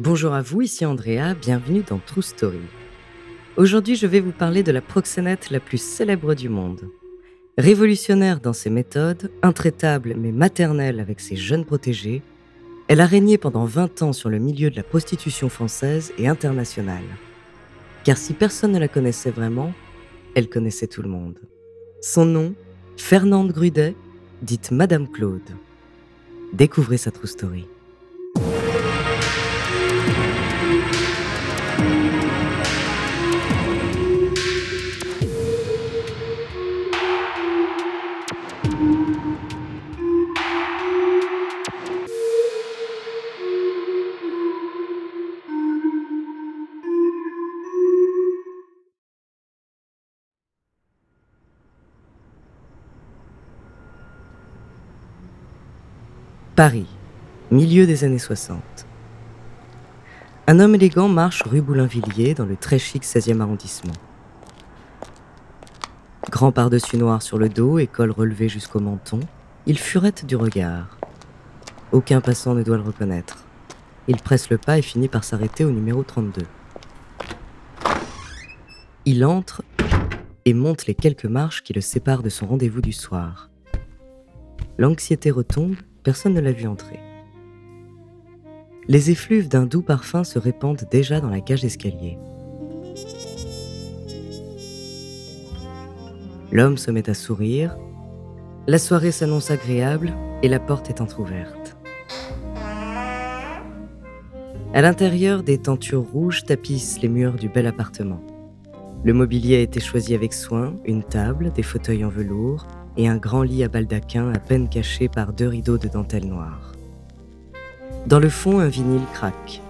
Bonjour à vous, ici Andrea, bienvenue dans True Story. Aujourd'hui, je vais vous parler de la proxénète la plus célèbre du monde. Révolutionnaire dans ses méthodes, intraitable mais maternelle avec ses jeunes protégés, elle a régné pendant 20 ans sur le milieu de la prostitution française et internationale. Car si personne ne la connaissait vraiment, elle connaissait tout le monde. Son nom, Fernande Grudet, dite Madame Claude. Découvrez sa True Story. Paris, milieu des années 60. Un homme élégant marche rue Boulainvilliers dans le très chic 16e arrondissement. Grand par-dessus noir sur le dos et col relevé jusqu'au menton, il furette du regard. Aucun passant ne doit le reconnaître. Il presse le pas et finit par s'arrêter au numéro 32. Il entre et monte les quelques marches qui le séparent de son rendez-vous du soir. L'anxiété retombe personne ne l'a vu entrer. Les effluves d'un doux parfum se répandent déjà dans la cage d'escalier. L'homme se met à sourire, la soirée s'annonce agréable et la porte est entr'ouverte. À l'intérieur, des tentures rouges tapissent les murs du bel appartement. Le mobilier a été choisi avec soin, une table, des fauteuils en velours, et un grand lit à baldaquin à peine caché par deux rideaux de dentelle noire. Dans le fond, un vinyle craque.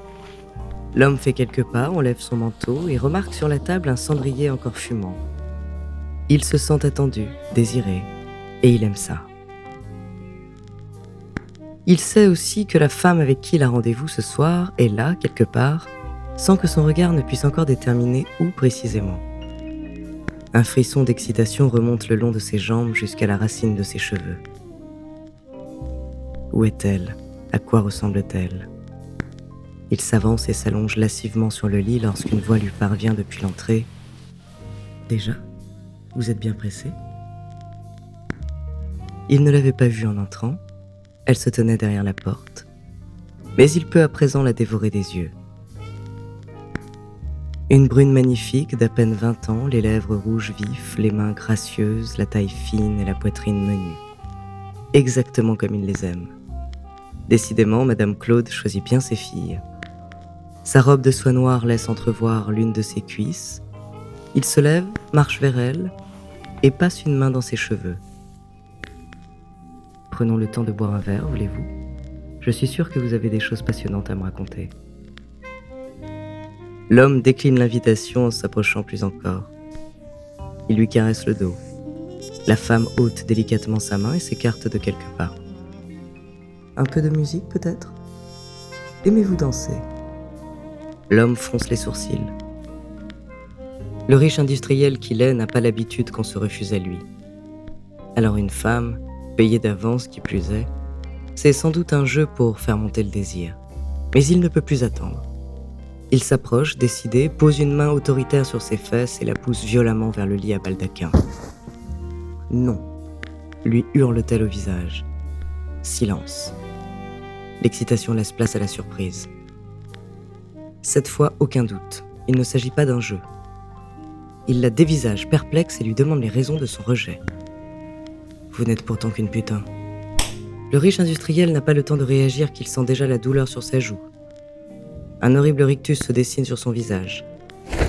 L'homme fait quelques pas, enlève son manteau et remarque sur la table un cendrier encore fumant. Il se sent attendu, désiré, et il aime ça. Il sait aussi que la femme avec qui il a rendez-vous ce soir est là, quelque part, sans que son regard ne puisse encore déterminer où précisément. Un frisson d'excitation remonte le long de ses jambes jusqu'à la racine de ses cheveux. Où est-elle? À quoi ressemble-t-elle? Il s'avance et s'allonge lascivement sur le lit lorsqu'une voix lui parvient depuis l'entrée. Déjà? Vous êtes bien pressé? Il ne l'avait pas vue en entrant. Elle se tenait derrière la porte. Mais il peut à présent la dévorer des yeux. Une brune magnifique d'à peine 20 ans, les lèvres rouges vifs, les mains gracieuses, la taille fine et la poitrine menue. Exactement comme il les aime. Décidément, Madame Claude choisit bien ses filles. Sa robe de soie noire laisse entrevoir l'une de ses cuisses. Il se lève, marche vers elle et passe une main dans ses cheveux. Prenons le temps de boire un verre, voulez-vous? Je suis sûr que vous avez des choses passionnantes à me raconter. L'homme décline l'invitation en s'approchant plus encore. Il lui caresse le dos. La femme ôte délicatement sa main et s'écarte de quelques pas. Un peu de musique peut-être? Aimez-vous danser? L'homme fronce les sourcils. Le riche industriel qu'il est n'a pas l'habitude qu'on se refuse à lui. Alors une femme, payée d'avance qui plus est, c'est sans doute un jeu pour faire monter le désir. Mais il ne peut plus attendre. Il s'approche, décidé, pose une main autoritaire sur ses fesses et la pousse violemment vers le lit à baldaquin. Non, lui hurle-t-elle au visage. Silence. L'excitation laisse place à la surprise. Cette fois, aucun doute. Il ne s'agit pas d'un jeu. Il la dévisage perplexe et lui demande les raisons de son rejet. Vous n'êtes pourtant qu'une putain. Le riche industriel n'a pas le temps de réagir qu'il sent déjà la douleur sur sa joue. Un horrible rictus se dessine sur son visage.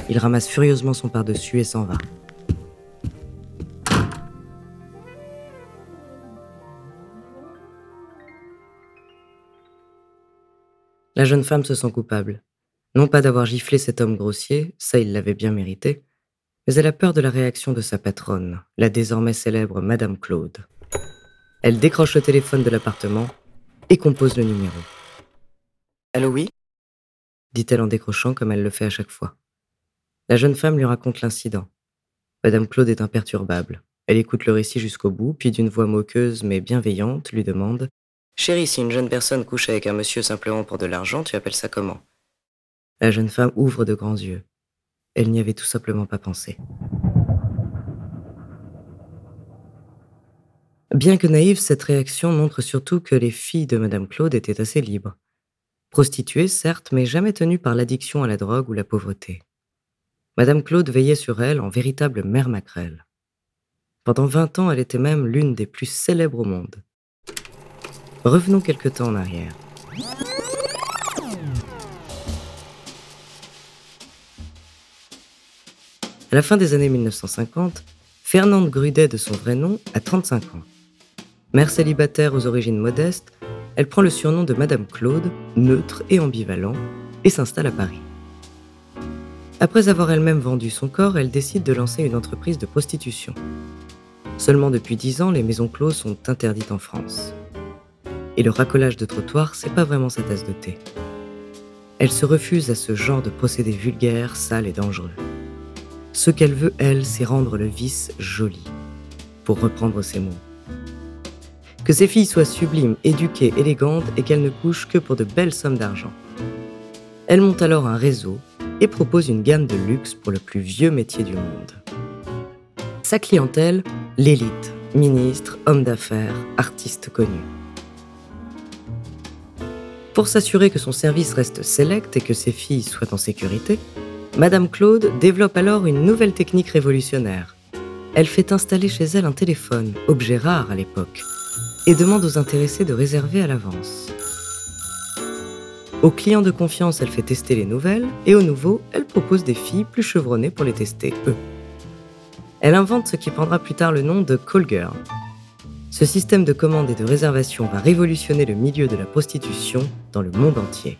Il ramasse furieusement son par-dessus et s'en va. La jeune femme se sent coupable. Non pas d'avoir giflé cet homme grossier, ça il l'avait bien mérité, mais elle a peur de la réaction de sa patronne, la désormais célèbre Madame Claude. Elle décroche le téléphone de l'appartement et compose le numéro. Allô, oui? Dit-elle en décrochant comme elle le fait à chaque fois. La jeune femme lui raconte l'incident. Madame Claude est imperturbable. Elle écoute le récit jusqu'au bout, puis d'une voix moqueuse mais bienveillante lui demande Chérie, si une jeune personne couche avec un monsieur simplement pour de l'argent, tu appelles ça comment? La jeune femme ouvre de grands yeux. Elle n'y avait tout simplement pas pensé. Bien que naïve, cette réaction montre surtout que les filles de Madame Claude étaient assez libres. Prostituées, certes, mais jamais tenues par l'addiction à la drogue ou la pauvreté. Madame Claude veillait sur elle en véritable mère maquerelle. Pendant vingt ans, elle était même l'une des plus célèbres au monde. Revenons quelque temps en arrière. À la fin des années 1950, Fernande Grudet, de son vrai nom, a 35 ans. Mère célibataire aux origines modestes, elle prend le surnom de Madame Claude, neutre et ambivalent, et s'installe à Paris. Après avoir elle-même vendu son corps, elle décide de lancer une entreprise de prostitution. Seulement depuis 10 ans, les maisons closes sont interdites en France. Et le racolage de trottoirs, c'est pas vraiment sa tasse de thé. Elle se refuse à ce genre de procédé vulgaire, sale et dangereux. Ce qu'elle veut, elle, c'est rendre le vice joli, pour reprendre ses mots. Que ses filles soient sublimes, éduquées, élégantes et qu'elles ne couchent que pour de belles sommes d'argent. Elle monte alors un réseau et propose une gamme de luxe pour le plus vieux métier du monde. Sa clientèle, l'élite, ministres, hommes d'affaires, artistes connus. Pour s'assurer que son service reste sélect et que ses filles soient en sécurité, Madame Claude développe alors une nouvelle technique révolutionnaire. Elle fait installer chez elle un téléphone, objet rare à l'époque, et demande aux intéressés de réserver à l'avance. Aux clients de confiance, elle fait tester les nouvelles, et aux nouveaux, elle propose des filles plus chevronnées pour les tester, eux. Elle invente ce qui prendra plus tard le nom de Call Girl. Ce système de commande et de réservation va révolutionner le milieu de la prostitution dans le monde entier.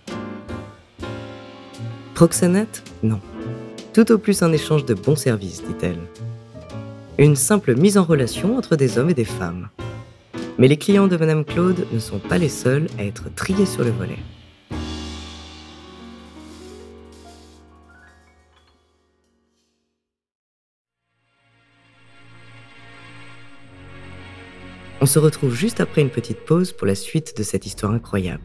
Proxénète Non. Tout au plus un échange de bons services, dit-elle. Une simple mise en relation entre des hommes et des femmes. Mais les clients de Madame Claude ne sont pas les seuls à être triés sur le volet. On se retrouve juste après une petite pause pour la suite de cette histoire incroyable.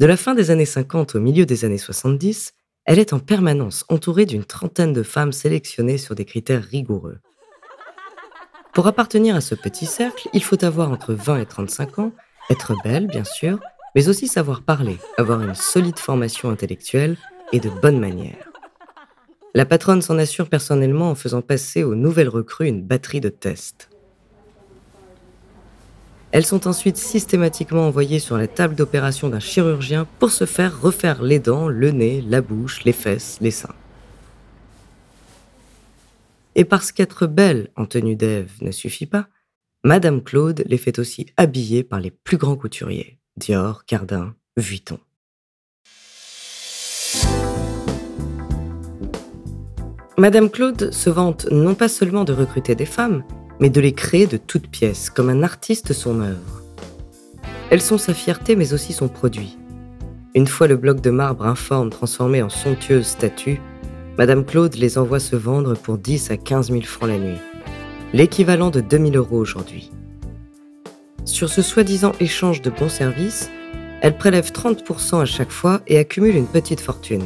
De la fin des années 50 au milieu des années 70, elle est en permanence entourée d'une trentaine de femmes sélectionnées sur des critères rigoureux. Pour appartenir à ce petit cercle, il faut avoir entre 20 et 35 ans, être belle bien sûr, mais aussi savoir parler, avoir une solide formation intellectuelle et de bonnes manières. La patronne s'en assure personnellement en faisant passer aux nouvelles recrues une batterie de tests. Elles sont ensuite systématiquement envoyées sur la table d'opération d'un chirurgien pour se faire refaire les dents, le nez, la bouche, les fesses, les seins. Et parce qu'être belle en tenue d'Ève ne suffit pas, Madame Claude les fait aussi habiller par les plus grands couturiers, Dior, Cardin, Vuitton. Madame Claude se vante non pas seulement de recruter des femmes, mais de les créer de toutes pièces, comme un artiste son œuvre. Elles sont sa fierté, mais aussi son produit. Une fois le bloc de marbre informe transformé en somptueuse statue, Madame Claude les envoie se vendre pour 10 à 15 000 francs la nuit, l'équivalent de 2000 euros aujourd'hui. Sur ce soi-disant échange de bons services, elle prélève 30% à chaque fois et accumule une petite fortune.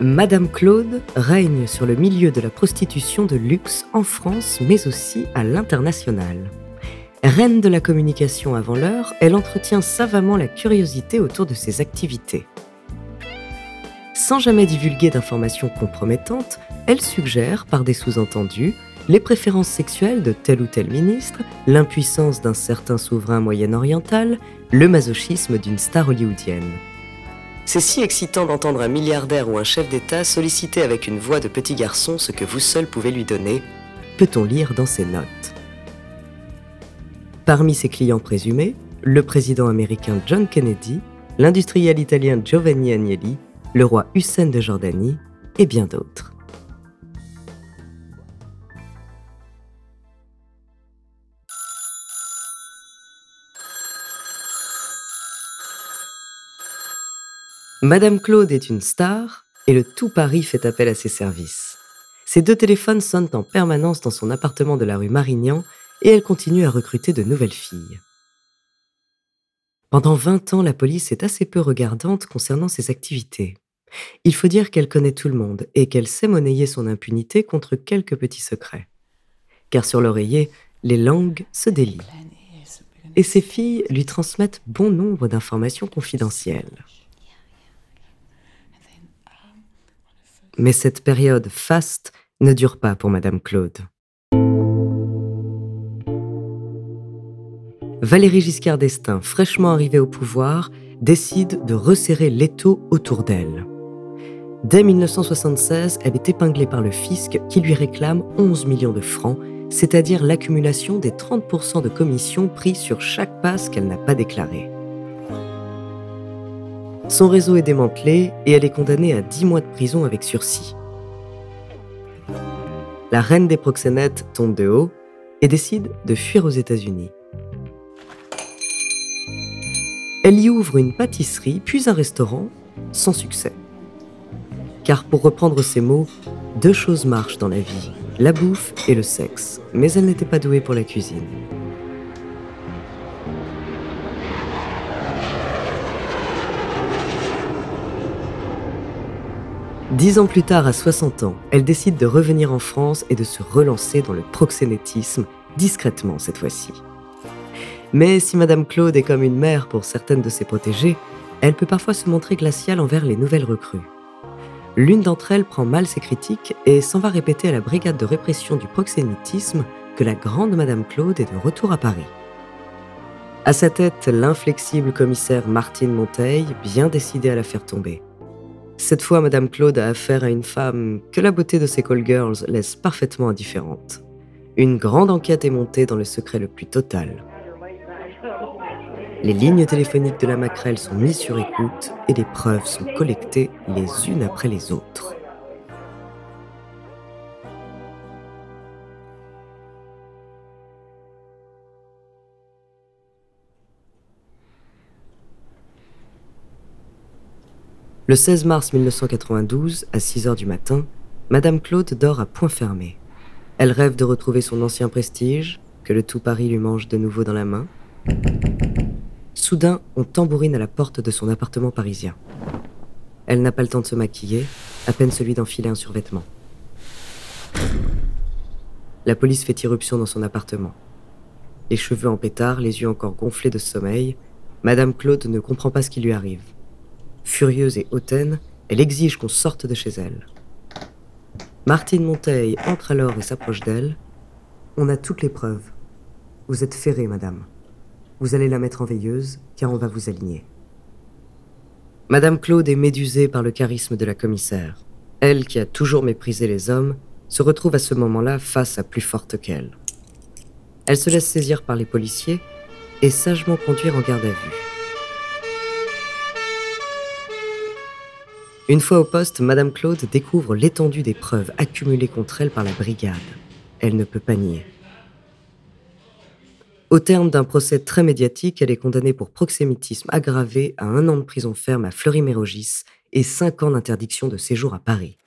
Madame Claude règne sur le milieu de la prostitution de luxe en France, mais aussi à l'international. Reine de la communication avant l'heure, elle entretient savamment la curiosité autour de ses activités. Sans jamais divulguer d'informations compromettantes, elle suggère, par des sous-entendus, les préférences sexuelles de tel ou tel ministre, l'impuissance d'un certain souverain moyen-oriental, le masochisme d'une star hollywoodienne. C'est si excitant d'entendre un milliardaire ou un chef d'État solliciter avec une voix de petit garçon ce que vous seul pouvez lui donner, peut-on lire dans ses notes? Parmi ses clients présumés, le président américain John Kennedy, l'industriel italien Giovanni Agnelli, le roi Hussein de Jordanie et bien d'autres. Madame Claude est une star et le tout Paris fait appel à ses services. Ses deux téléphones sonnent en permanence dans son appartement de la rue Marignan et elle continue à recruter de nouvelles filles. Pendant 20 ans, la police est assez peu regardante concernant ses activités. Il faut dire qu'elle connaît tout le monde et qu'elle sait monnayer son impunité contre quelques petits secrets. Car sur l'oreiller, les langues se délient. Et ses filles lui transmettent bon nombre d'informations confidentielles. Mais cette période faste ne dure pas pour Madame Claude. Valérie Giscard d'Estaing, fraîchement arrivée au pouvoir, décide de resserrer l'étau autour d'elle. Dès 1976, elle est épinglée par le fisc qui lui réclame 11 millions de francs, c'est-à-dire l'accumulation des 30% de commissions pris sur chaque passe qu'elle n'a pas déclaré. Son réseau est démantelé et elle est condamnée à 10 mois de prison avec sursis. La reine des proxénètes tombe de haut et décide de fuir aux États-Unis. Elle y ouvre une pâtisserie puis un restaurant, sans succès. Car pour reprendre ses mots, deux choses marchent dans la vie, la bouffe et le sexe, mais elle n'était pas douée pour la cuisine. Dix ans plus tard, à 60 ans, elle décide de revenir en France et de se relancer dans le proxénétisme, discrètement cette fois-ci. Mais si Madame Claude est comme une mère pour certaines de ses protégées, elle peut parfois se montrer glaciale envers les nouvelles recrues. L'une d'entre elles prend mal ses critiques et s'en va répéter à la brigade de répression du proxénétisme que la grande Madame Claude est de retour à Paris. À sa tête, l'inflexible commissaire Martine Monteil, bien décidée à la faire tomber. Cette fois, Madame Claude a affaire à une femme que la beauté de ses call girls laisse parfaitement indifférente. Une grande enquête est montée dans le secret le plus total. Les lignes téléphoniques de la maquerelle sont mises sur écoute et les preuves sont collectées les unes après les autres. Le 16 mars 1992, à 6 heures du matin, Madame Claude dort à point fermé. Elle rêve de retrouver son ancien prestige, que le tout Paris lui mange de nouveau dans la main. Soudain, on tambourine à la porte de son appartement parisien. Elle n'a pas le temps de se maquiller, à peine celui d'enfiler un survêtement. La police fait irruption dans son appartement. Les cheveux en pétard, les yeux encore gonflés de sommeil, Madame Claude ne comprend pas ce qui lui arrive. Furieuse et hautaine, elle exige qu'on sorte de chez elle. Martine Monteil entre alors et s'approche d'elle. On a toutes les preuves. Vous êtes ferrée, madame. Vous allez la mettre en veilleuse, car on va vous aligner. Madame Claude est médusée par le charisme de la commissaire. Elle, qui a toujours méprisé les hommes, se retrouve à ce moment-là face à plus forte qu'elle. Elle se laisse saisir par les policiers et sagement conduire en garde à vue. Une fois au poste, Madame Claude découvre l'étendue des preuves accumulées contre elle par la brigade. Elle ne peut pas nier. Au terme d'un procès très médiatique, elle est condamnée pour proxénétisme aggravé à un an de prison ferme à Fleury-Mérogis et cinq ans d'interdiction de séjour à Paris.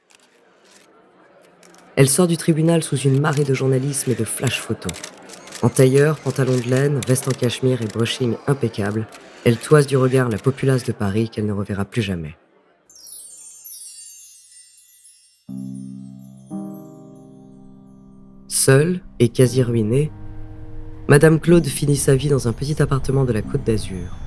Elle sort du tribunal sous une marée de journalisme et de flash photos. En tailleur, pantalon de laine, veste en cachemire et brushing impeccable, elle toise du regard la populace de Paris qu'elle ne reverra plus jamais. Seule et quasi ruinée, Madame Claude finit sa vie dans un petit appartement de la Côte d'Azur.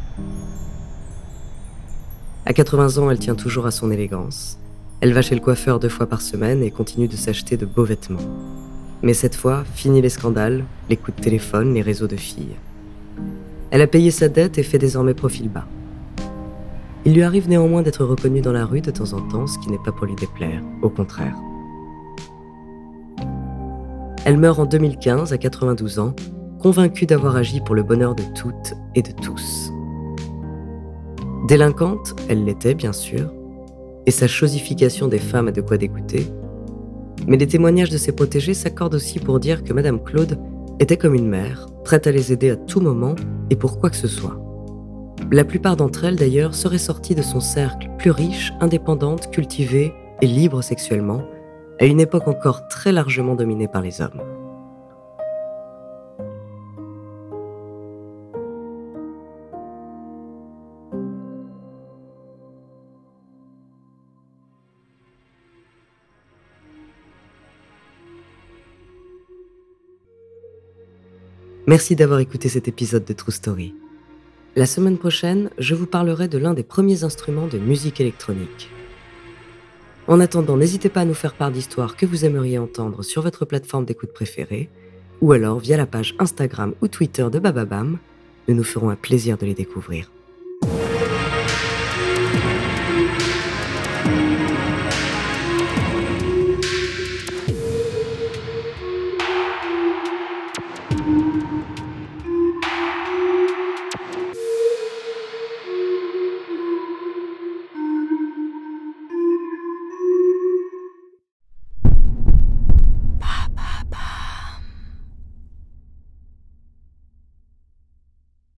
À 80 ans, elle tient toujours à son élégance. Elle va chez le coiffeur deux fois par semaine et continue de s'acheter de beaux vêtements. Mais cette fois, fini les scandales, les coups de téléphone, les réseaux de filles. Elle a payé sa dette et fait désormais profil bas. Il lui arrive néanmoins d'être reconnue dans la rue de temps en temps, ce qui n'est pas pour lui déplaire, au contraire. Elle meurt en 2015 à 92 ans, convaincue d'avoir agi pour le bonheur de toutes et de tous. Délinquante, elle l'était bien sûr, et sa chosification des femmes a de quoi dégoûter, mais les témoignages de ses protégés s'accordent aussi pour dire que Madame Claude était comme une mère, prête à les aider à tout moment et pour quoi que ce soit. La plupart d'entre elles, d'ailleurs, seraient sorties de son cercle plus riche, indépendante, cultivée et libre sexuellement, à une époque encore très largement dominée par les hommes. Merci d'avoir écouté cet épisode de True Story. La semaine prochaine, je vous parlerai de l'un des premiers instruments de musique électronique. En attendant, n'hésitez pas à nous faire part d'histoires que vous aimeriez entendre sur votre plateforme d'écoute préférée, ou alors via la page Instagram ou Twitter de Bababam. Nous nous ferons un plaisir de les découvrir.